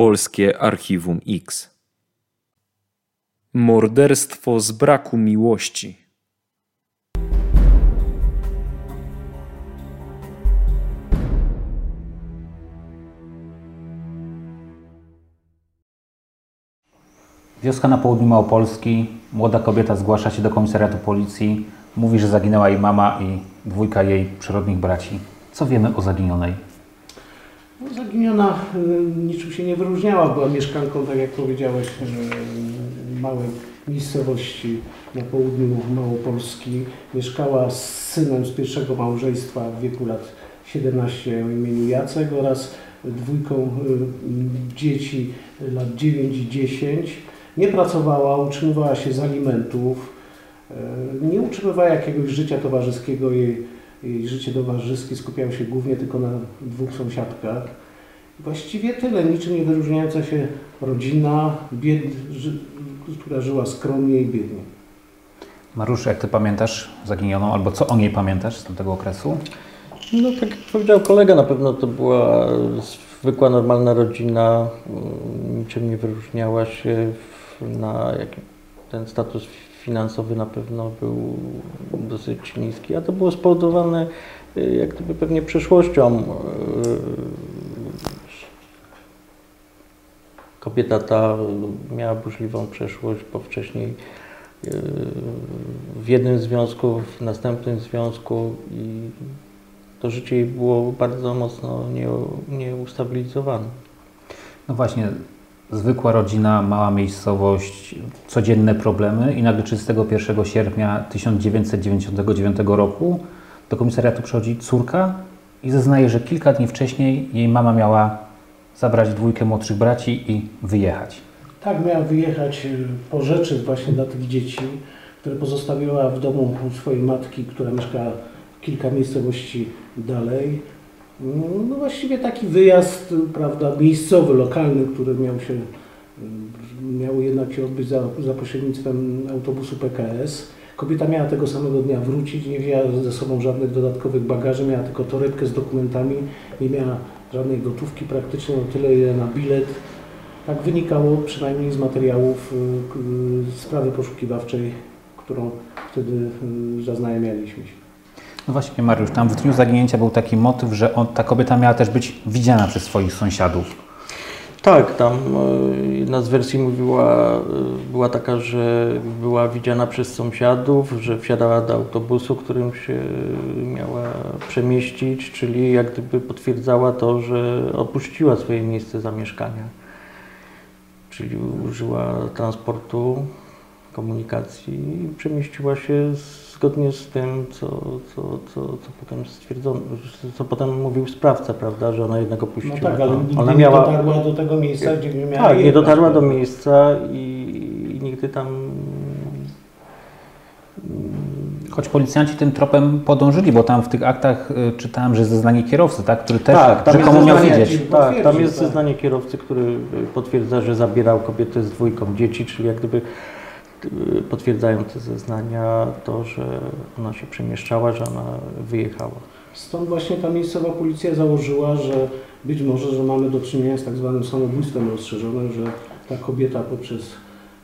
Polskie Archiwum X. Morderstwo z braku miłości. Wioska na południu Małopolski. Młoda kobieta zgłasza się do komisariatu policji. Mówi, że zaginęła jej mama i dwójka jej przyrodnich braci. Co wiemy o zaginionej? No, Zaginiona y, niczym się nie wyróżniała, była mieszkanką, tak jak powiedziałeś, y, małej miejscowości na południu Małopolski. Mieszkała z synem z pierwszego małżeństwa w wieku lat 17 o imieniu Jacek oraz dwójką y, dzieci lat 9 i 10. Nie pracowała, utrzymywała się z alimentów, nie utrzymywała jakiegoś życia towarzyskiego. Jej, jej życie towarzyskie skupiało się głównie tylko na dwóch sąsiadkach. Właściwie tyle, niczym nie wyróżniająca się rodzina, bied, ży, która żyła skromnie i biednie. Mariusz, jak Ty pamiętasz zaginioną, albo co o niej pamiętasz z tamtego okresu? No tak jak powiedział kolega, na pewno to była zwykła, normalna rodzina, niczym nie wyróżniała się na jakim ten status finansowy na pewno był dosyć niski, a to było spowodowane y, jak gdyby pewnie przeszłością. y, Kobieta ta miała burzliwą przeszłość, bo wcześniej y, w jednym związku, w następnym związku i to życie jej było bardzo mocno nie- nieustabilizowane. No właśnie, zwykła rodzina, mała miejscowość, codzienne problemy i nagle 31 sierpnia 1999 roku do komisariatu przychodzi córka i zeznaje, że kilka dni wcześniej jej mama miała zabrać dwójkę młodszych braci i wyjechać. Tak, miała wyjechać y, po rzeczy właśnie dla tych dzieci, które pozostawiła w domu swojej matki, która mieszkała kilka miejscowości dalej. No właściwie taki wyjazd, prawda, miejscowy, lokalny, który miał się, miał jednak się odbyć za, za pośrednictwem autobusu PKS. Kobieta miała tego samego dnia wrócić, nie wzięła ze sobą żadnych dodatkowych bagaży, miała tylko torebkę z dokumentami, nie miała żadnej gotówki praktycznie, no tyle ile na bilet. Tak wynikało przynajmniej z materiałów y, y, sprawy poszukiwawczej, którą wtedy y, zaznajamialiśmy się. No właśnie, Mariusz, tam w dniu zaginięcia był taki motyw, że on, ta kobieta miała też być widziana przez swoich sąsiadów. Tak, tam e, jedna z wersji mówiła, e, była taka, że była widziana przez sąsiadów, że wsiadała do autobusu, którym się miała przemieścić, czyli jak gdyby potwierdzała to, że opuściła swoje miejsce zamieszkania. Czyli użyła transportu, komunikacji i przemieściła się zgodnie z tym, co, co, co, co potem stwierdzono, co potem mówił sprawca, prawda, że ona jednak No opuściła. tak, ale nigdy ona nie miała, dotarła do tego miejsca, gdzie nie miała tak, nie dotarła do miejsca i, i nigdy tam. Choć policjanci tym tropem podążyli, bo tam w tych aktach y, czytałem, że zeznanie kierowcy, tak, który też tam rzekomo miał widzieć. Tak, tam jest tak. zeznanie kierowcy, który y, potwierdza, że zabierał kobietę z dwójką dzieci, czyli jak gdyby potwierdzają te zeznania to, że ona się przemieszczała, że ona wyjechała. Stąd właśnie ta miejscowa policja założyła, że być może, że mamy do czynienia z tak zwanym samobójstwem rozszerzonym, że ta kobieta poprzez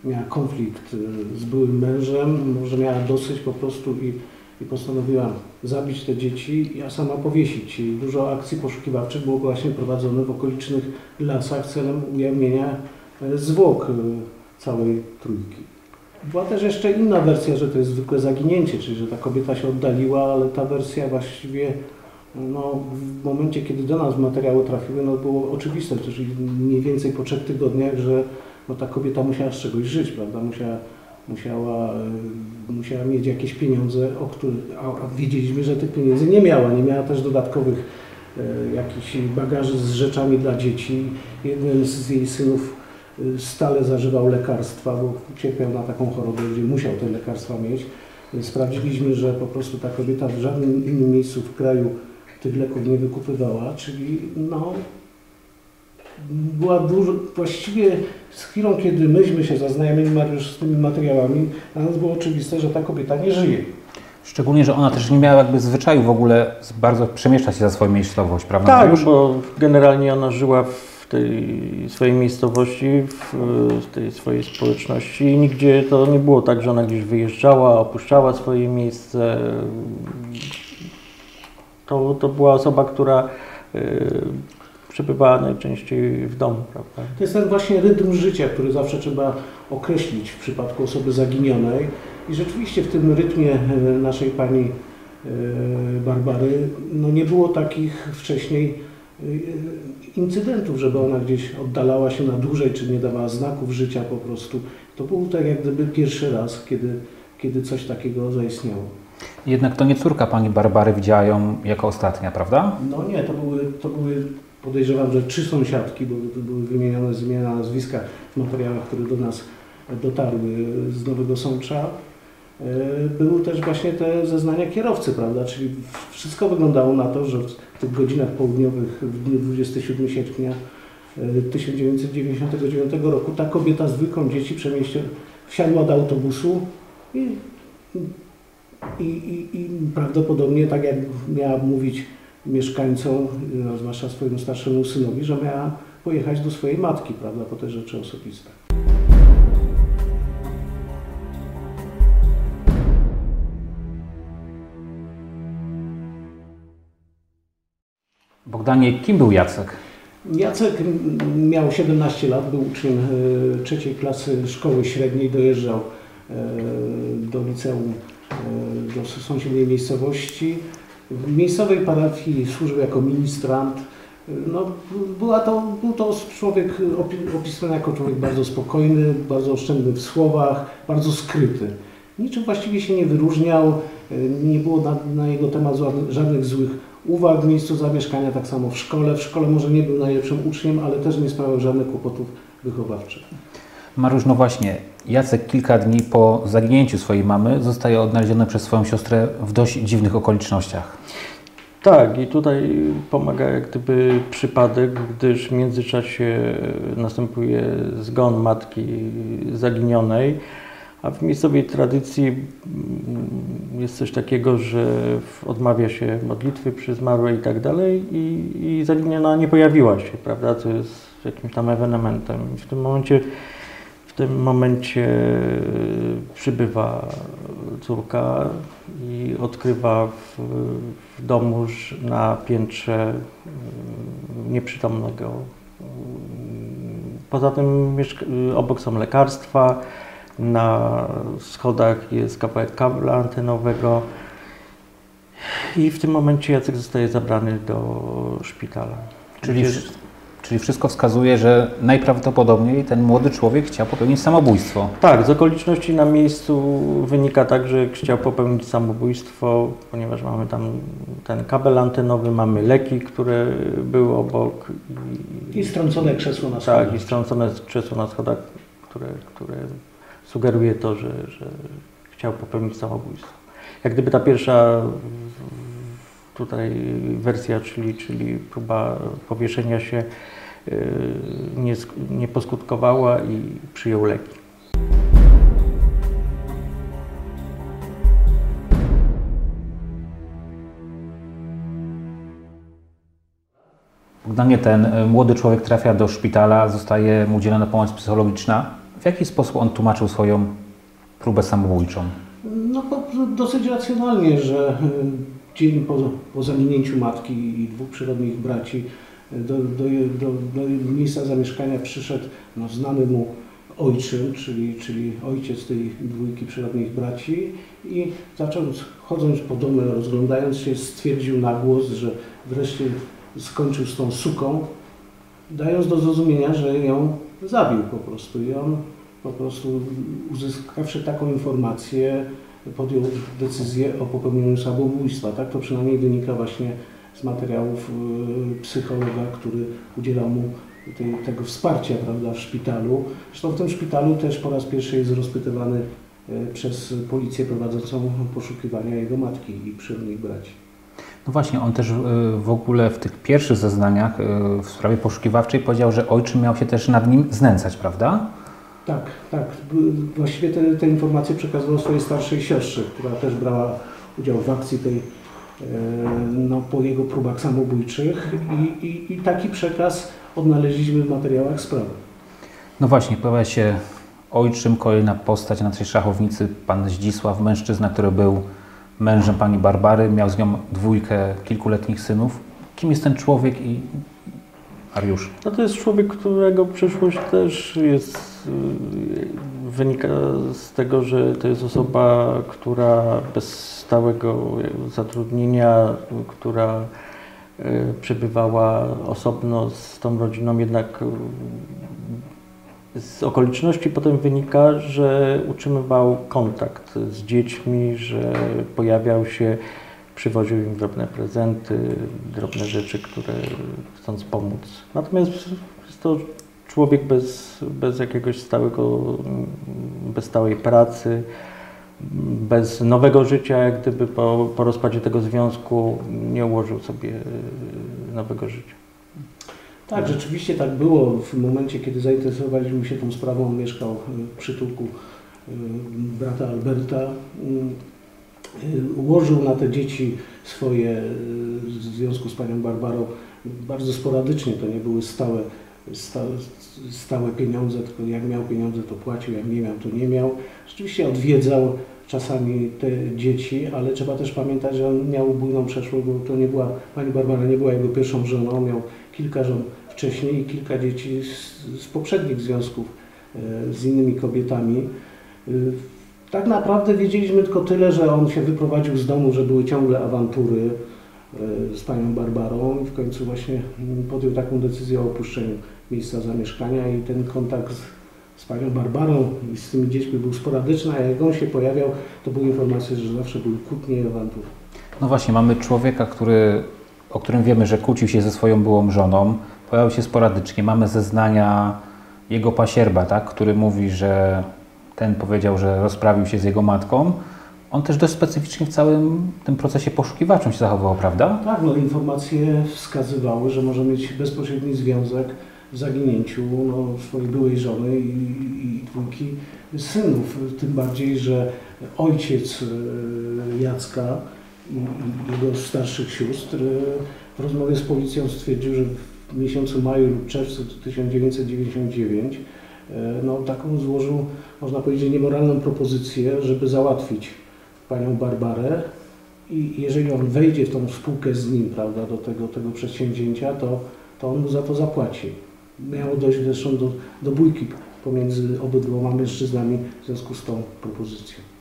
miała konflikt y, z byłym mężem, może miała dosyć po prostu i, i postanowiła zabić te dzieci, a sama powiesić. I dużo akcji poszukiwawczych było właśnie prowadzonych w okolicznych lasach celem ujawnienia e, zwłok y, całej trójki. Była też jeszcze inna wersja, że to jest zwykłe zaginięcie, czyli że ta kobieta się oddaliła, ale ta wersja właściwie no, w momencie, kiedy do nas materiały trafiły, no, było oczywiste, czyli mniej więcej po trzech tygodniach, że no, ta kobieta musiała z czegoś żyć, prawda? Musiała, musiała, y, musiała mieć jakieś pieniądze, o których, a, wiedzieliśmy, że tych pieniędzy nie miała. Nie miała też dodatkowych y, jakichś bagaży z rzeczami dla dzieci. Jeden z jej synów stale zażywał lekarstwa, bo cierpiał na taką chorobę, gdzie musiał te lekarstwa mieć. Sprawdziliśmy, że po prostu ta kobieta w żadnym innym miejscu w kraju tych leków nie wykupywała, czyli no, była dużo, właściwie z chwilą, kiedy myśmy się zaznajomili Mariusz z tymi materiałami, dla nas było oczywiste, że ta kobieta nie żyje. Szczególnie, że ona też nie miała jakby zwyczaju w ogóle z- bardzo przemieszczać się za swoją miejscowość, prawda Tak, Mariusz? bo generalnie ona żyła w w tej swojej miejscowości, w, w tej swojej społeczności nigdzie to nie było tak, że ona gdzieś wyjeżdżała, opuszczała swoje miejsce. To, to była osoba, która y, przebywała najczęściej w domu, prawda? To jest ten właśnie rytm życia, który zawsze trzeba określić w przypadku osoby zaginionej. I rzeczywiście w tym rytmie e, naszej pani e, Barbary no nie było takich wcześniej e, incydentów, żeby ona gdzieś oddalała się na dłużej, czy nie dawała znaków życia po prostu. To był tak jak gdyby pierwszy raz, kiedy, kiedy coś takiego zaistniało. Jednak to nie córka pani Barbary widziała ją jako ostatnia, prawda? No nie, to były, to były podejrzewam, że trzy sąsiadki, bo to były wymienione z imienia, nazwiska w materiałach, które do nas dotarły z Nowego Sącza. E, Były też właśnie te zeznania kierowcy, prawda? Czyli wszystko wyglądało na to, że w tych godzinach południowych w dniu 27 sierpnia e, 1999 roku ta kobieta z dwójką dzieci przemieściła, wsiadła do autobusu i, i, i, i prawdopodobnie, tak jak miała mówić mieszkańcom, no, zwłaszcza swojemu starszemu synowi, że miała pojechać do swojej matki, prawda, po te rzeczy osobiste. Bogdanie, kim był Jacek? Jacek miał 17 lat, był uczniem e, trzeciej klasy szkoły średniej, dojeżdżał e, do liceum, e, do sąsiedniej miejscowości. W miejscowej parafii służył jako ministrant. No, była to, był to człowiek opi- opisany jako człowiek bardzo spokojny, bardzo oszczędny w słowach, bardzo skryty. Niczym właściwie się nie wyróżniał, nie było na, na jego temat żadnych złych uwag w miejscu zamieszkania, tak samo w szkole. W szkole może nie był najlepszym uczniem, ale też nie sprawiał żadnych kłopotów wychowawczych. Mariusz, no właśnie, Jacek kilka dni po zaginięciu swojej mamy zostaje odnaleziony przez swoją siostrę w dość dziwnych okolicznościach. Tak, i tutaj pomaga jak gdyby przypadek, gdyż w międzyczasie następuje zgon matki zaginionej, a w miejscowej tradycji mm, jest coś takiego, że odmawia się modlitwy przy zmarłej i tak dalej i, i zaginiona nie pojawiła się, prawda, co jest jakimś tam ewenementem. I w tym momencie w tym momencie przybywa córka i odkrywa w, w domu na piętrze mm, nieprzytomnego. Mm, Poza tym obok są lekarstwa, na schodach jest kawałek kabla antenowego i w tym momencie Jacek zostaje zabrany do szpitala. Czyli, czyli wszystko wskazuje, że najprawdopodobniej ten młody człowiek chciał popełnić samobójstwo. Tak, z okoliczności na miejscu wynika tak, że chciał popełnić samobójstwo, ponieważ mamy tam ten kabel antenowy, mamy leki, które były obok i, I strącone krzesło na schodach. tak, i strącone krzesło na schodach, które, które sugeruje to, że, że chciał popełnić samobójstwo. Jak gdyby ta pierwsza tutaj wersja, czyli, czyli próba powieszenia się yy, nie, nie poskutkowała i przyjął leki. Bogdanie, ten e, młody człowiek trafia do szpitala, zostaje mu udzielona pomoc psychologiczna. W jaki sposób on tłumaczył swoją próbę samobójczą? No dosyć racjonalnie, że e, dzień po, po matki i dwóch przyrodnich braci e, do, do, do, do miejsca zamieszkania przyszedł no, znany mu ojczym, czyli, czyli ojciec tej dwójki przyrodnich braci i zaczął, chodząc po domu, rozglądając się, stwierdził na głos, że wreszcie skończył z tą suką, dając do zrozumienia, że ją zabił po prostu i on po prostu uzyskawszy taką informację, podjął decyzję o popełnieniu samobójstwa. Tak to przynajmniej wynika właśnie z materiałów y, psychologa, który udzielał mu tej, tego wsparcia prawda, w szpitalu. Zresztą w tym szpitalu też po raz pierwszy jest rozpytywany y, przez policję prowadzącą poszukiwania jego matki i przyrodnich braci. No właśnie, on też e, w ogóle w tych pierwszych zeznaniach w sprawie poszukiwawczej powiedział, że ojczym miał się też nad nim znęcać, prawda? Tak, tak. Właściwie te, te informacje przekazywał swojej starszej siostrze, która też brała udział w akcji tej, e, no, po jego próbach samobójczych I, i, i taki przekaz odnaleźliśmy w materiałach sprawy. No właśnie, pojawia się ojczym, kolejna postać na tej szachownicy, pan Zdzisław, mężczyzna, który był mężem pani Barbary, miał z nią dwójkę kilkuletnich synów. Kim jest ten człowiek i Mariusz? No to jest człowiek, którego przyszłość też jest, y, wynika z tego, że to jest osoba, która bez stałego zatrudnienia, która y, przebywała osobno z tą rodziną, jednak y, z okoliczności potem wynika, że utrzymywał kontakt z dziećmi, że pojawiał się, przywoził im drobne prezenty, drobne rzeczy, które chcąc pomóc. Natomiast jest to człowiek bez, bez jakiegoś stałego, bez stałej pracy, bez nowego życia, jak gdyby po, po rozpadzie tego związku nie ułożył sobie nowego życia. Tak, rzeczywiście tak było. W momencie, kiedy zainteresowaliśmy się tą sprawą, mieszkał w przytułku y, brata Alberta. Y, Ułożył na te dzieci swoje w związku z panią Barbarą bardzo sporadycznie, to nie były stałe, stałe, stałe pieniądze, tylko jak miał pieniądze to płacił, jak nie miał to nie miał. Rzeczywiście odwiedzał czasami te dzieci, ale trzeba też pamiętać, że on miał bujną przeszłość, bo to nie była, pani Barbara nie była jego pierwszą żoną, miał kilka żon wcześniej i kilka dzieci z, z poprzednich związków e, z innymi kobietami. Tak naprawdę wiedzieliśmy tylko tyle, że on się wyprowadził z domu, że były ciągle awantury e, z panią Barbarą i w końcu właśnie podjął taką decyzję o opuszczeniu miejsca zamieszkania i ten kontakt z, z panią Barbarą i z tymi dziećmi był sporadyczny, a jak on się pojawiał, to były informacje, że zawsze były kłótnie i awantury. No właśnie, mamy człowieka, który, o którym wiemy, że kłócił się ze swoją byłą żoną, pojawiał się sporadycznie. Mamy zeznania jego pasierba, tak, który mówi, że ten powiedział, że rozprawił się z jego matką. On też dość specyficznie w całym tym procesie poszukiwaczym się zachowywał, prawda? Tak, no informacje wskazywały, że może mieć bezpośredni związek w zaginięciu no, swojej byłej żony i, i dwójki synów. Tym bardziej, że ojciec e, Jacka i, jego starszych sióstr e, w rozmowie z policją stwierdził, że w miesiącu maju lub czerwcu 1999 e, no, taką złożył, można powiedzieć, niemoralną propozycję, żeby załatwić panią Barbarę i jeżeli on wejdzie w tą spółkę z nim, prawda, do tego, tego przedsięwzięcia, to, to on mu za to zapłaci. Miało dojść zresztą do, do bójki pomiędzy obydwoma mężczyznami w związku z tą propozycją.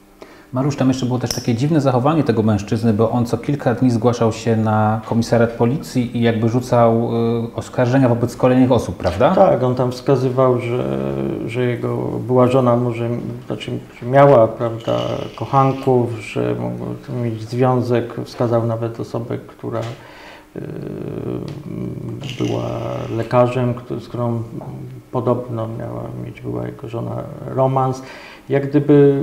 Mariusz, tam jeszcze było też takie dziwne zachowanie tego mężczyzny, bo on co kilka dni zgłaszał się na komisariat policji i jakby rzucał y, oskarżenia wobec kolejnych osób, prawda? Tak, on tam wskazywał, że, że jego była żona może, znaczy miała, prawda, kochanków, że mogła mieć związek, wskazał nawet osobę, która y, była lekarzem, z którą podobno miała mieć, była jego żona romans. Jak gdyby,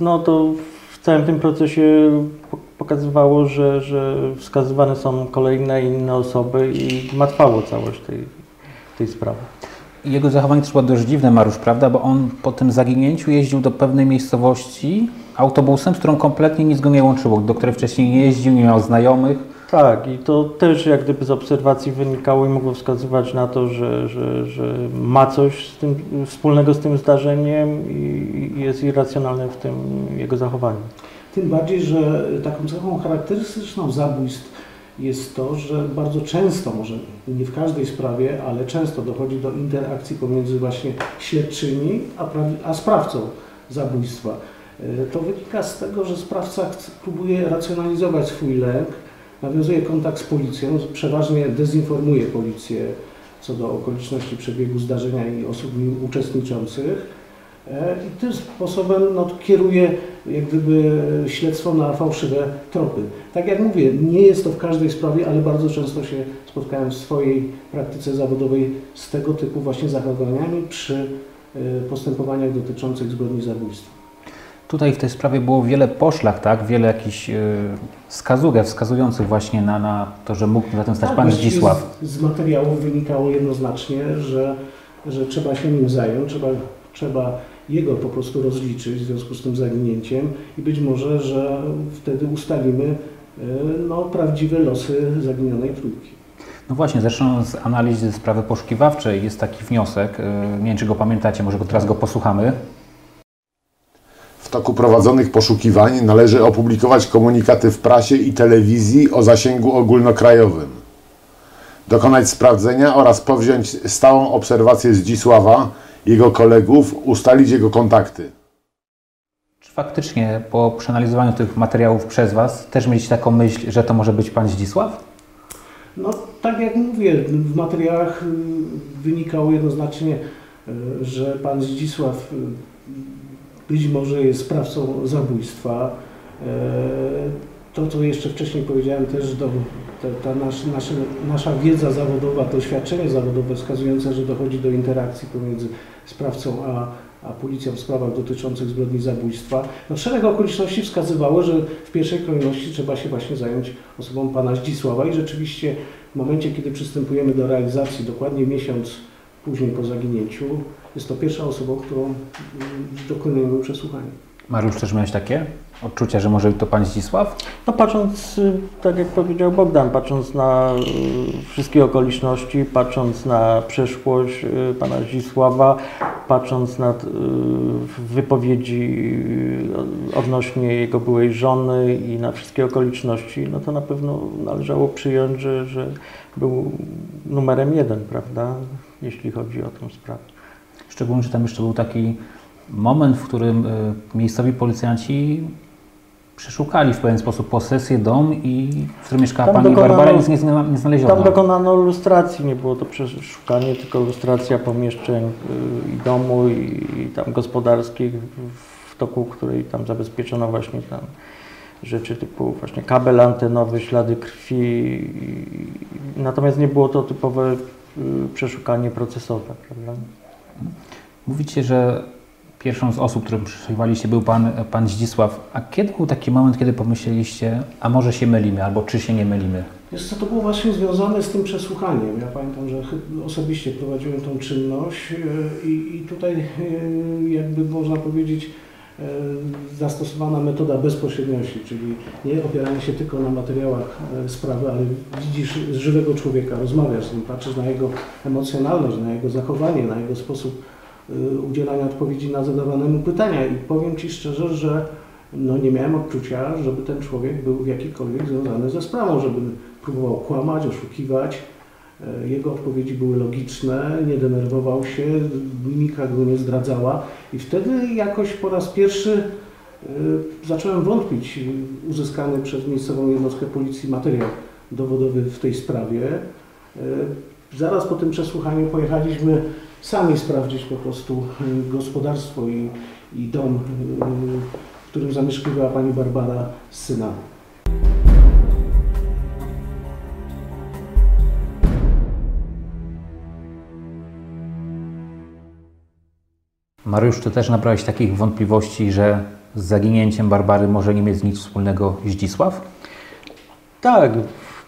no to w całym tym procesie po- pokazywało, że, że wskazywane są kolejne inne osoby i matwało całość tej, tej sprawy. Jego zachowanie też było dość dziwne, Mariusz, prawda? Bo on po tym zaginięciu jeździł do pewnej miejscowości autobusem, z którą kompletnie nic go nie łączyło, do której wcześniej nie jeździł, nie miał znajomych. Tak, i to też jak gdyby z obserwacji wynikało i mogło wskazywać na to, że, że, że ma coś z tym, wspólnego z tym zdarzeniem i jest irracjonalne w tym jego zachowaniu. Tym bardziej, że taką cechą charakterystyczną zabójstw jest to, że bardzo często, może nie w każdej sprawie, ale często dochodzi do interakcji pomiędzy właśnie śledczymi a, a sprawcą zabójstwa. E, To wynika z tego, że sprawca próbuje racjonalizować swój lęk, nawiązuje kontakt z policją, przeważnie dezinformuje policję co do okoliczności przebiegu zdarzenia i osób uczestniczących. E, I tym sposobem no, kieruje jak gdyby śledztwo na fałszywe tropy. Tak jak mówię, nie jest to w każdej sprawie, ale bardzo często się spotkałem w swojej praktyce zawodowej z tego typu właśnie zachowaniami przy e, postępowaniach dotyczących zbrodni zabójstwa. Tutaj w tej sprawie było wiele poszlak, tak? Wiele jakichś y, wskazówek wskazujących właśnie na, na to, że mógł za tym stać Tak, pan Zdzisław. Z, z materiału wynikało jednoznacznie, że, że trzeba się nim zająć, trzeba, trzeba jego po prostu rozliczyć w związku z tym zaginięciem i być może, że wtedy ustalimy e, no, prawdziwe losy zaginionej trójki. No właśnie, zresztą z analizy sprawy poszukiwawczej jest taki wniosek, e, nie wiem czy go pamiętacie, może go teraz go posłuchamy. W toku prowadzonych poszukiwań należy opublikować komunikaty w prasie i telewizji o zasięgu ogólnokrajowym. Dokonać sprawdzenia oraz powziąć stałą obserwację Zdzisława, jego kolegów, ustalić jego kontakty. Czy faktycznie po przeanalizowaniu tych materiałów przez Was też mieliście taką myśl, że to może być Pan Zdzisław? No tak jak mówię, w materiałach y, wynikało jednoznacznie, y, że pan Zdzisław y, być może jest sprawcą zabójstwa. E, To, co jeszcze wcześniej powiedziałem, też do, ta, ta nasz, nasze, nasza wiedza zawodowa, doświadczenie zawodowe wskazujące, że dochodzi do interakcji pomiędzy sprawcą a, a policją w sprawach dotyczących zbrodni zabójstwa. No, szereg okoliczności wskazywało, że w pierwszej kolejności trzeba się właśnie zająć osobą pana Zdzisława i rzeczywiście w momencie, kiedy przystępujemy do realizacji, dokładnie miesiąc później po zaginięciu, jest to pierwsza osoba, którą mm, dokonujemy przesłuchania. Mariusz, też miałeś takie odczucia, że może to Pan Zdzisław? No patrząc, y, tak jak powiedział Bogdan, patrząc na y, wszystkie okoliczności, patrząc na przeszłość y, pana Zdzisława, patrząc na wypowiedzi odnośnie jego byłej żony i na wszystkie okoliczności, no to na pewno należało przyjąć, że, że był numerem jeden, prawda, jeśli chodzi o tę sprawę. Szczególnie, że tam jeszcze był taki moment, w którym y, miejscowi policjanci przeszukali w pewien sposób posesję, dom i w którym mieszkała Tam Pani dokonano- Barbara nic nie, zna- nie znaleziono. Tam dokonano lustracji, nie było to przeszukanie, tylko lustracja pomieszczeń y, i domu i, i tam gospodarskich, w- toku której tam zabezpieczono właśnie tam rzeczy typu właśnie kabel antenowy, ślady krwi. Natomiast nie było to typowe przeszukanie procesowe, prawda? Mówicie, że pierwszą z osób, którą przesłuchiwaliście był pan, pan Zdzisław. A kiedy był taki moment, kiedy pomyśleliście, a może się mylimy, albo czy się nie mylimy? Wiesz co, to było właśnie związane z tym przesłuchaniem. Ja pamiętam, że osobiście prowadziłem tą czynność e, i, i tutaj e, jakby można powiedzieć zastosowana metoda bezpośredniości, czyli nie opieranie się tylko na materiałach e, sprawy, ale widzisz żywego człowieka, rozmawiasz z nim, patrzysz na jego emocjonalność, na jego zachowanie, na jego sposób e, udzielania odpowiedzi na zadawane mu pytania i powiem Ci szczerze, że no nie miałem odczucia, żeby ten człowiek był w jakikolwiek związany ze sprawą, żeby próbował kłamać, oszukiwać. E, Jego odpowiedzi były logiczne, nie denerwował się, mimika go nie zdradzała i wtedy jakoś po raz pierwszy e, zacząłem wątpić w uzyskany przez miejscową jednostkę policji materiał dowodowy w tej sprawie. E, Zaraz po tym przesłuchaniu pojechaliśmy sami sprawdzić po prostu e, gospodarstwo i, i dom, e, w którym zamieszkiwała pani Barbara z synami. Mariusz, ty też nabrałeś takich wątpliwości, że z zaginięciem Barbary może nie mieć nic wspólnego Zdzisław? Tak,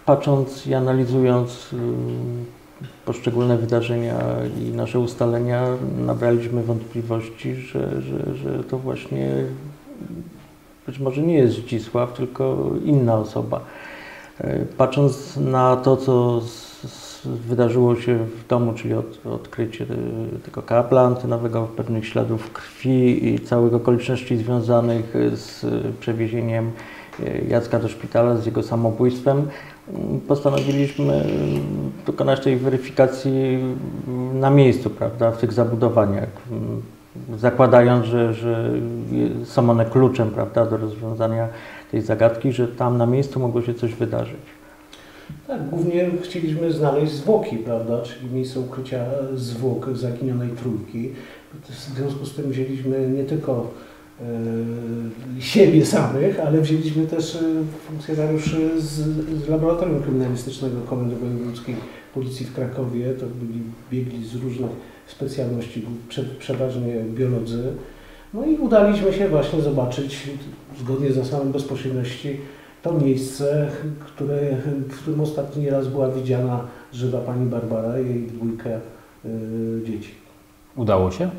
patrząc i analizując y, poszczególne wydarzenia i nasze ustalenia, nabraliśmy wątpliwości, że, że, że to właśnie być może nie jest Zdzisław, tylko inna osoba. Y, Patrząc na to, co z wydarzyło się w domu, czyli od, odkrycie y, tego kabla antynowego, pewnych śladów krwi i całych okoliczności związanych z y, przewiezieniem y, Jacka do szpitala z jego samobójstwem, postanowiliśmy y, dokonać tej weryfikacji y, na miejscu, prawda, w tych zabudowaniach, zakładając, że, że są one kluczem, prawda, do rozwiązania tej zagadki, że tam na miejscu mogło się coś wydarzyć. Tak, głównie chcieliśmy znaleźć zwłoki, prawda, czyli miejsce ukrycia zwłok zaginionej trójki. W związku z tym wzięliśmy nie tylko e, siebie samych, ale wzięliśmy też e, funkcjonariuszy z, z Laboratorium Kryminalistycznego Komendy Wojewódzkiej Policji w Krakowie. To byli biegli z różnych specjalności, prze, przeważnie biolodzy. No i udaliśmy się właśnie zobaczyć, zgodnie z zasadą bezpośredniości, to miejsce, które, w którym ostatni raz była widziana żywa pani Barbara i jej dwójkę y, dzieci. Udało się?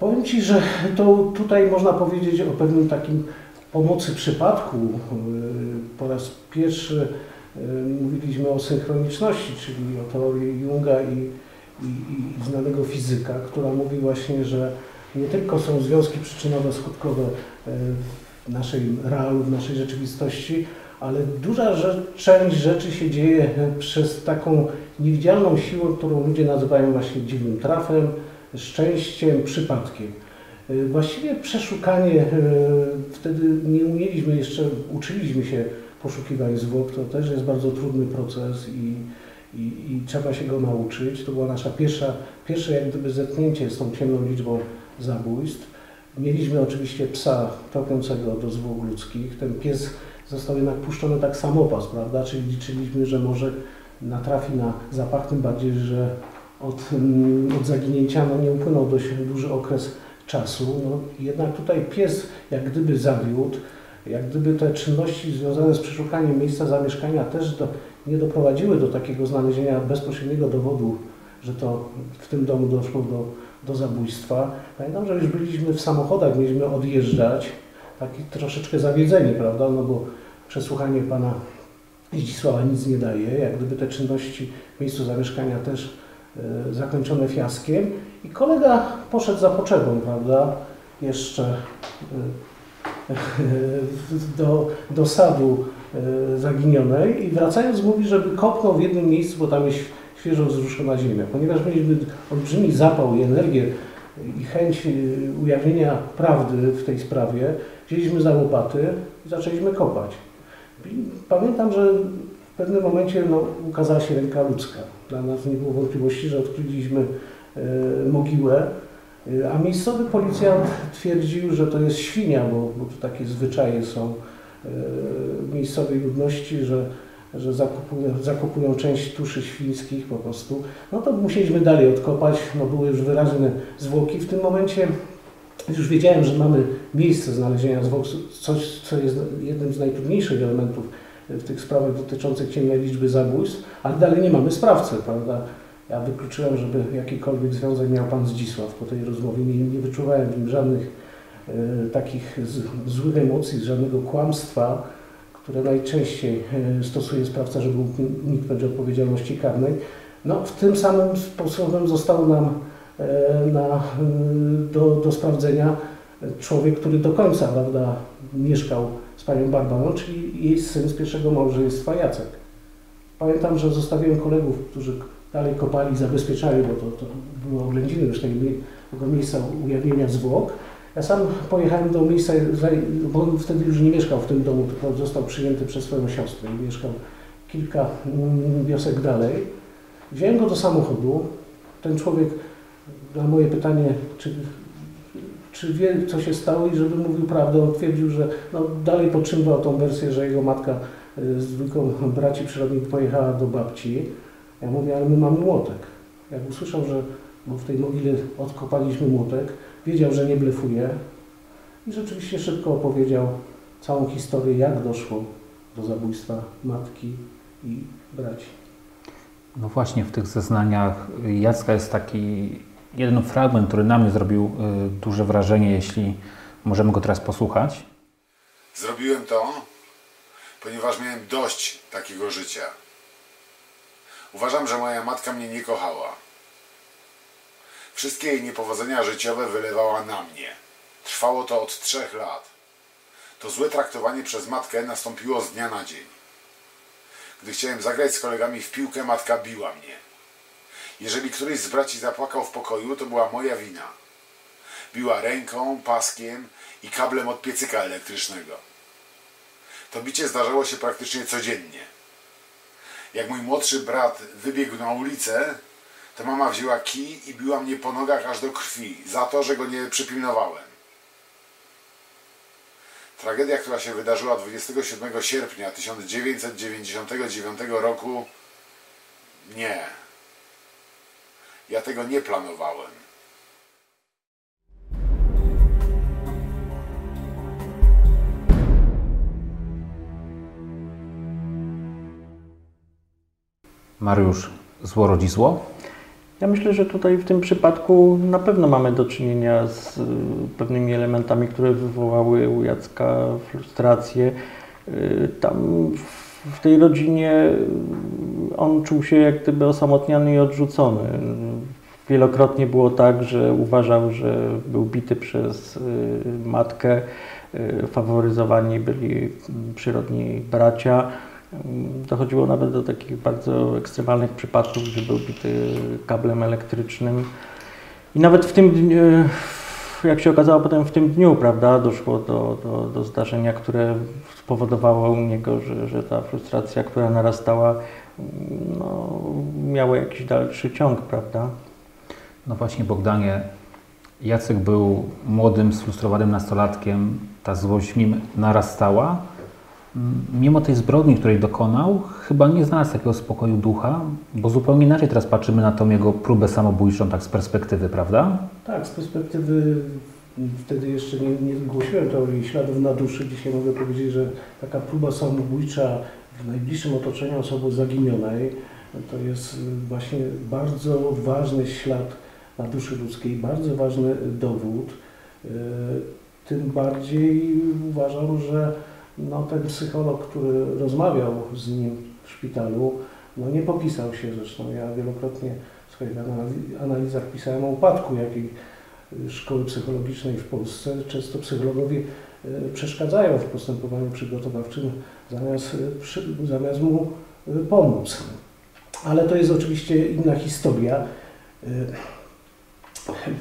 Powiem Ci, że to tutaj można powiedzieć o pewnym takim pomocy przypadku. Y, Po raz pierwszy y, mówiliśmy o synchroniczności, czyli o teorii Junga i, i, i znanego fizyka, która mówi właśnie, że nie tylko są związki przyczynowe, skutkowe y, w naszej realu, w naszej rzeczywistości, ale duża rzecz, część rzeczy się dzieje przez taką niewidzialną siłę, którą ludzie nazywają właśnie dziwnym trafem, szczęściem, przypadkiem. Y, Właściwie przeszukanie, y, wtedy nie umieliśmy jeszcze, uczyliśmy się poszukiwań zwłok, to też jest bardzo trudny proces i, i, i trzeba się go nauczyć. To była nasza pierwsza, pierwsze jak gdyby zetknięcie z tą ciemną liczbą zabójstw. Mieliśmy oczywiście psa topiącego do zwłok ludzkich. Ten pies został jednak puszczony tak samopas, prawda? Czyli liczyliśmy, że może natrafi na zapach, tym bardziej, że od, mm, od zaginięcia no, nie upłynął dość duży okres czasu. No, jednak tutaj pies jak gdyby zawiódł, jak gdyby te czynności związane z przeszukaniem miejsca zamieszkania też do, nie doprowadziły do takiego znalezienia bezpośredniego dowodu, że to w tym domu doszło do, do zabójstwa. Pamiętam, że już byliśmy w samochodach, mieliśmy odjeżdżać, taki troszeczkę zawiedzeni, prawda, no bo przesłuchanie pana Zdzisława nic nie daje, jak gdyby te czynności w miejscu zamieszkania też e, zakończone fiaskiem. I kolega poszedł za potrzebą, prawda, jeszcze e, do, do sadu e, zaginionej. I wracając mówi, żeby kopnął w jednym miejscu, bo tam jest świeżo wzruszona ziemia. Ponieważ mieliśmy olbrzymi zapał i energię i chęć y, ujawnienia prawdy w tej sprawie, wzięliśmy za łopaty i zaczęliśmy kopać. Pamiętam, że w pewnym momencie no, ukazała się ręka ludzka. Dla nas nie było wątpliwości, że odkryliśmy e, mogiłę, E, a miejscowy policjant twierdził, że to jest świnia, bo, bo takie zwyczaje są e, miejscowej ludności, że, że zakupują, zakupują część tuszy świńskich po prostu. No to musieliśmy dalej odkopać, no były już wyraźne zwłoki. W tym momencie już wiedziałem, że mamy miejsce znalezienia zwłok, coś, co jest jednym z najtrudniejszych elementów w tych sprawach dotyczących ciemnej liczby zabójstw, ale dalej nie mamy sprawcy, prawda? Ja wykluczyłem, żeby jakikolwiek związek miał pan Zdzisław po tej rozmowie. Nie, nie wyczuwałem w nim żadnych e, takich z, złych emocji, żadnego kłamstwa, które najczęściej e, stosuje sprawca, żeby uniknąć odpowiedzialności karnej. No, w tym samym sposobem został nam e, na, e, do, do sprawdzenia człowiek, który do końca prawda, mieszkał z panią Barbarą, czyli jej syn z pierwszego małżeństwa Jacek. Pamiętam, że zostawiłem kolegów, którzy dalej kopali, zabezpieczali, bo to, to były oględziny już tego miejsca ujawnienia zwłok. Ja sam pojechałem do miejsca, bo on wtedy już nie mieszkał w tym domu, tylko został przyjęty przez swoją siostrę i mieszkał kilka mm, wiosek dalej. Wziąłem go do samochodu. Ten człowiek na moje pytanie, czy, czy wie, co się stało i żeby mówił prawdę, on twierdził, że no, dalej podtrzymywał tą wersję, że jego matka y, z dwójką braci przyrodnich pojechała do babci. Ja mówię, ale my mamy młotek. Jak usłyszał, że w tej mogile odkopaliśmy młotek, wiedział, że nie blefuje i rzeczywiście szybko opowiedział całą historię, jak doszło do zabójstwa matki i braci. No właśnie, w tych zeznaniach Jacka jest taki jeden fragment, który na mnie zrobił y, duże wrażenie, jeśli możemy go teraz posłuchać. Zrobiłem to, ponieważ miałem dość takiego życia. Uważam, że moja matka mnie nie kochała. Wszystkie jej niepowodzenia życiowe wylewała na mnie. Trwało to od trzech lat. To złe traktowanie przez matkę nastąpiło z dnia na dzień. Gdy chciałem zagrać z kolegami w piłkę, matka biła mnie. Jeżeli któryś z braci zapłakał w pokoju, to była moja wina. Biła ręką, paskiem i kablem od piecyka elektrycznego. To bicie zdarzało się praktycznie codziennie. Jak mój młodszy brat wybiegł na ulicę, to mama wzięła kij i biła mnie po nogach aż do krwi za to, że go nie przypilnowałem. Tragedia, która się wydarzyła 27 sierpnia 1999 roku, nie. Ja tego nie planowałem. Mariusz, zło rodzi zło? Ja myślę, że tutaj w tym przypadku na pewno mamy do czynienia z y, pewnymi elementami, które wywołały u Jacka frustrację. Y, Tam w tej rodzinie on czuł się jak gdyby osamotniony i odrzucony. Wielokrotnie było tak, że uważał, że był bity przez y, matkę, y, faworyzowani byli przyrodni bracia. Dochodziło nawet do takich bardzo ekstremalnych przypadków, że był bity kablem elektrycznym. I nawet w tym dniu, jak się okazało potem w tym dniu, prawda, doszło do, do, do zdarzenia, które spowodowało u niego, że, że ta frustracja, która narastała, no, miała jakiś dalszy ciąg, prawda. No właśnie Bogdanie, Jacek był młodym, sfrustrowanym nastolatkiem, ta złość w nim narastała. Mimo tej zbrodni, której dokonał, chyba nie znalazł takiego spokoju ducha, bo zupełnie inaczej teraz patrzymy na tą jego próbę samobójczą, tak z perspektywy, prawda? Tak, z perspektywy wtedy jeszcze nie, nie głosiłem teorii śladów na duszy. Dzisiaj mogę powiedzieć, że taka próba samobójcza w najbliższym otoczeniu osoby zaginionej to jest właśnie bardzo ważny ślad na duszy ludzkiej, bardzo ważny dowód. E, tym bardziej uważam, że no, ten psycholog, który rozmawiał z nim w szpitalu, no, nie popisał się zresztą. Ja wielokrotnie w swoich analizach pisałem o upadku jakiej szkoły psychologicznej w Polsce. Często psychologowie e, przeszkadzają w postępowaniu przygotowawczym zamiast, e, zamiast mu pomóc. Ale to jest oczywiście inna historia.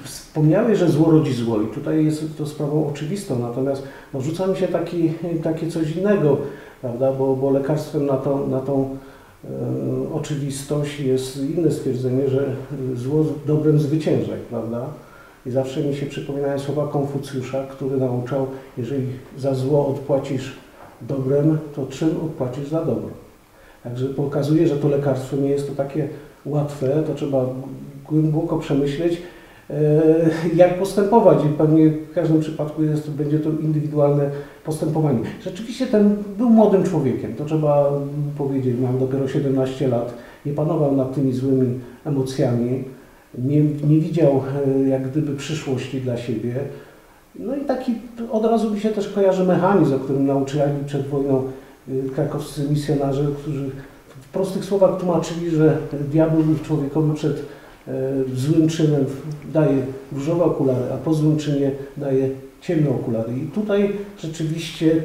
Wspomniałeś, że zło rodzi zło i tutaj jest to sprawą oczywistą, natomiast no, rzuca mi się taki, takie coś innego, prawda, bo, bo lekarstwem na, to, na tą e, oczywistość jest inne stwierdzenie, że zło dobrem zwyciężaj, prawda. I zawsze mi się przypominają słowa Konfucjusza, który nauczał, jeżeli za zło odpłacisz dobrem, to czym odpłacisz za dobro. Także pokazuje, że to lekarstwo nie jest to takie łatwe, to trzeba głęboko przemyśleć, jak postępować i pewnie w każdym przypadku jest, będzie to indywidualne postępowanie. Rzeczywiście ten był młodym człowiekiem, to trzeba powiedzieć, miał dopiero 17 lat, nie panował nad tymi złymi emocjami, nie, nie widział e, jak gdyby przyszłości dla siebie. No i taki od razu mi się też kojarzy mechanizm, o którym nauczyli przed wojną e, krakowscy misjonarze, którzy w prostych słowach tłumaczyli, że diabeł człowiekowi przed E, złym czynem daje różowe okulary, a po złym czynie daje ciemne okulary. I tutaj rzeczywiście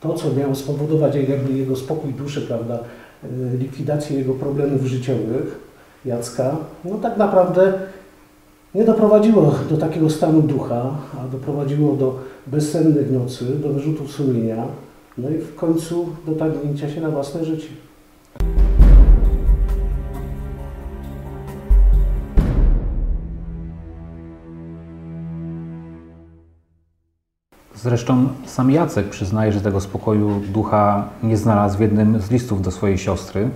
to, co miało spowodować jakby jego spokój duszy, prawda, e, likwidację jego problemów życiowych, Jacka, no tak naprawdę nie doprowadziło do takiego stanu ducha, a doprowadziło do bezsennych nocy, do wyrzutów sumienia, no i w końcu do tagnięcia się na własne życie. Zresztą sam Jacek przyznaje, że tego spokoju ducha nie znalazł w jednym z listów do swojej siostry.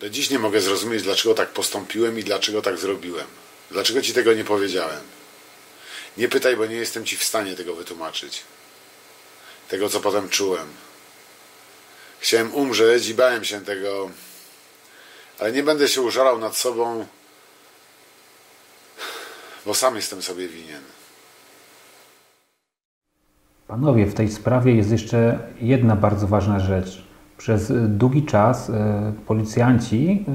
Do dziś nie mogę zrozumieć, dlaczego tak postąpiłem i dlaczego tak zrobiłem. Dlaczego ci tego nie powiedziałem? Nie pytaj, bo nie jestem ci w stanie tego wytłumaczyć. Tego, co potem czułem. Chciałem umrzeć i bałem się tego, ale nie będę się użalał nad sobą, bo sam jestem sobie winien. Panowie, w tej sprawie jest jeszcze jedna bardzo ważna rzecz. Przez długi czas e, policjanci e,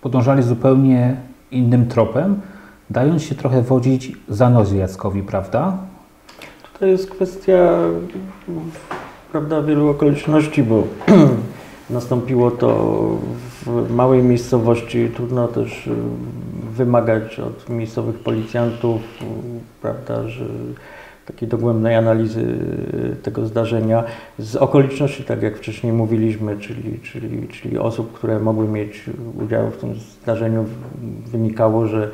podążali zupełnie innym tropem, dając się trochę wodzić za nozy Jackowi, prawda? To jest kwestia prawda, wielu okoliczności, bo nastąpiło to w małej miejscowości. Trudno też e, wymagać od miejscowych policjantów, prawda, że takiej dogłębnej analizy tego zdarzenia z okoliczności, tak jak wcześniej mówiliśmy, czyli, czyli, czyli osób, które mogły mieć udział w tym zdarzeniu, wynikało, że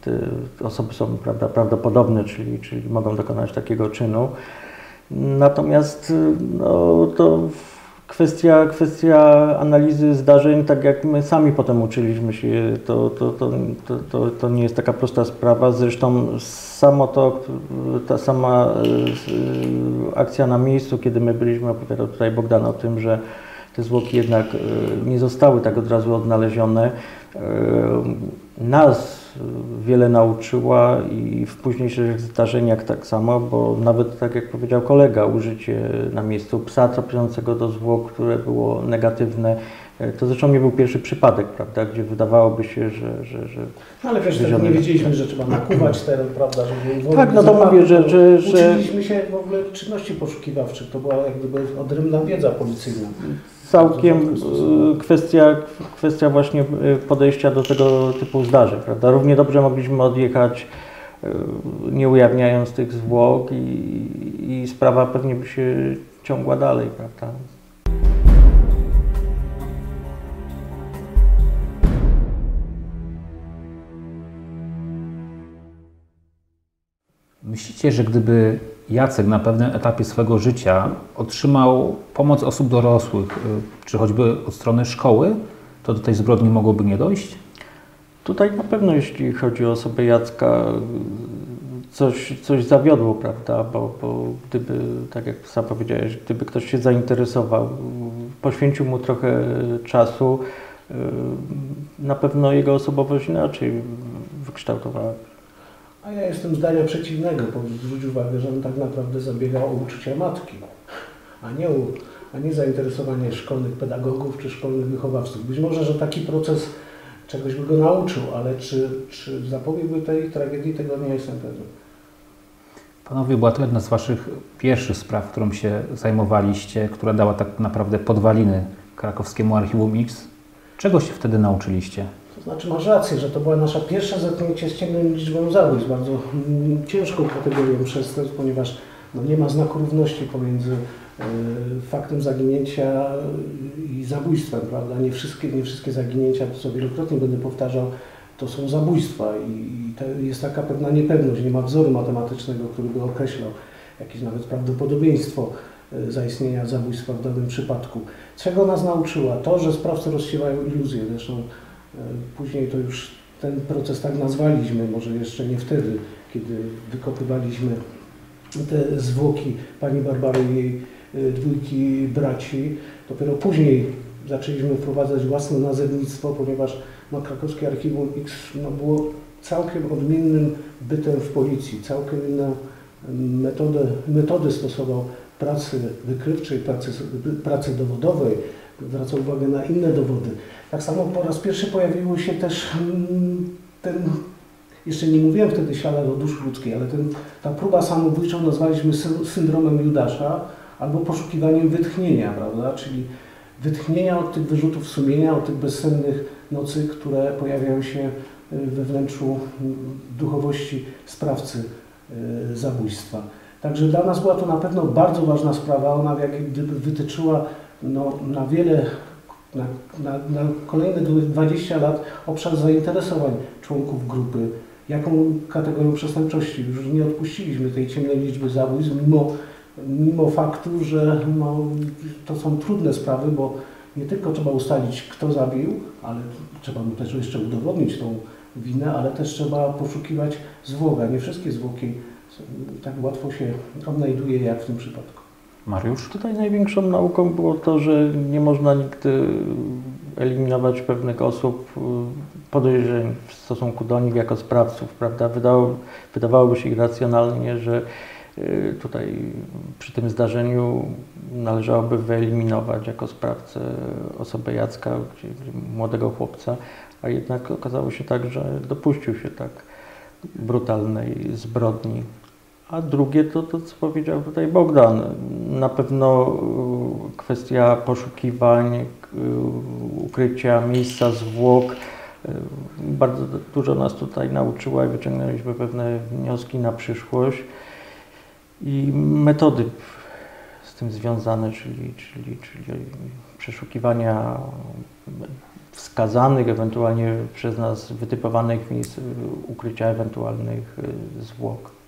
te osoby są prawda, prawdopodobne, czyli, czyli mogą dokonać takiego czynu. Natomiast no, to kwestia, kwestia analizy zdarzeń, tak jak my sami potem uczyliśmy się, to, to, to, to, to nie jest taka prosta sprawa. Zresztą samo to, ta sama e, akcja na miejscu, kiedy my byliśmy, opowiadał tutaj Bogdan o tym, że te zwłoki jednak e, nie zostały tak od razu odnalezione. E, nas wiele nauczyła i w późniejszych zdarzeniach tak samo, bo nawet tak jak powiedział kolega, użycie na miejscu psa trafiającego do zwłok, które było negatywne, y, to zresztą nie był pierwszy przypadek, prawda, gdzie wydawałoby się, że, że, że No ale wiesz, tak Wyziony. nie wiedzieliśmy, że trzeba nakuwać teren, prawda, żeby Tak, no to mówię, że- że- że- Uczyliśmy się w ogóle czynności poszukiwawczych, to była jak gdyby odrębna wiedza policyjna. Całkiem y, kwestia, kwestia właśnie y, podejścia do tego typu zdarzeń, prawda? Równie dobrze mogliśmy odjechać, y, nie ujawniając tych zwłok i, i sprawa pewnie by się ciągła dalej, prawda? Myślicie, że gdyby Jacek na pewnym etapie swego życia otrzymał pomoc osób dorosłych, y, czy choćby od strony szkoły, to do tej zbrodni mogłoby nie dojść? Tutaj na pewno jeśli chodzi o osobę Jacka, coś, coś zawiodło, prawda? Bo, bo gdyby, tak jak sam powiedziałeś, gdyby ktoś się zainteresował, poświęcił mu trochę czasu, y, na pewno jego osobowość inaczej wykształtowała. A ja jestem zdania przeciwnego, bo zwróć uwagę, że on tak naprawdę zabiegał o uczucia matki, a nie, u, a nie zainteresowanie szkolnych pedagogów czy szkolnych wychowawców. Być może, że taki proces czegoś by go nauczył, ale czy, czy zapobiegłby tej tragedii, tego nie jestem pewien. Panowie, była to jedna z Waszych pierwszych spraw, którą się zajmowaliście, która dała tak naprawdę podwaliny krakowskiemu Archiwum X. Czego się wtedy nauczyliście? To znaczy masz rację, że to była nasza pierwsza zetknięcie z ciemną liczbą zabójstw, bardzo mm, ciężką kategorią przestępstw, ponieważ no, nie ma znaku równości pomiędzy e, faktem zaginięcia i zabójstwem, prawda? Nie wszystkie, nie wszystkie zaginięcia, co wielokrotnie będę powtarzał, to są zabójstwa i, to jest taka pewna niepewność, nie ma wzoru matematycznego, który by określał jakieś nawet prawdopodobieństwo e, zaistnienia zabójstwa w danym przypadku. Czego nas nauczyła? To, że sprawcy rozsiewają iluzje, zresztą później to już ten proces tak nazwaliśmy, może jeszcze nie wtedy, kiedy wykopywaliśmy te zwłoki pani Barbary i jej e, dwójki braci. Dopiero później zaczęliśmy wprowadzać własne nazewnictwo, ponieważ no, krakowskie Archiwum X no, było całkiem odmiennym bytem w policji, całkiem inną metodę, metody stosował pracy wykrywczej, pracy, pracy dowodowej, zwracał uwagę na inne dowody. Tak samo po raz pierwszy pojawiło się też mm, ten, jeszcze nie mówiłem wtedy śladach o duszy ludzkiej, ale ten, ta próba samobójczą nazwaliśmy sy- syndromem Judasza albo poszukiwaniem wytchnienia, prawda? Czyli wytchnienia od tych wyrzutów sumienia, od tych bezsennych nocy, które pojawiają się y, we wnętrzu mm, duchowości sprawcy y, zabójstwa. Także dla nas była to na pewno bardzo ważna sprawa. Ona jak gdyby wytyczyła no, na wiele, na, na, na kolejne 20 lat obszar zainteresowań członków grupy. Jaką kategorią przestępczości? Już nie odpuściliśmy tej ciemnej liczby zabójstw, mimo, mimo faktu, że no, to są trudne sprawy, bo nie tylko trzeba ustalić, kto zabił, ale trzeba mu też jeszcze udowodnić tą winę, ale też trzeba poszukiwać zwłoka. Nie wszystkie zwłoki tak łatwo się odnajduje jak w tym przypadku. Mariusz? Tutaj największą nauką było to, że nie można nigdy eliminować pewnych osób y, podejrzeń w stosunku do nich jako sprawców, prawda? Wydało, wydawałoby się irracjonalnie, że y, tutaj przy tym zdarzeniu należałoby wyeliminować jako sprawcę osobę Jacka, młodego chłopca, a jednak okazało się tak, że dopuścił się tak brutalnej zbrodni. A drugie to to, co powiedział tutaj Bogdan. Na pewno y, kwestia poszukiwań, y, ukrycia miejsca zwłok y, bardzo dużo nas tutaj nauczyła i wyciągnęliśmy pewne wnioski na przyszłość i metody z tym związane, czyli, czyli, czyli przeszukiwania wskazanych, ewentualnie przez nas wytypowanych miejsc ukrycia ewentualnych zwłok.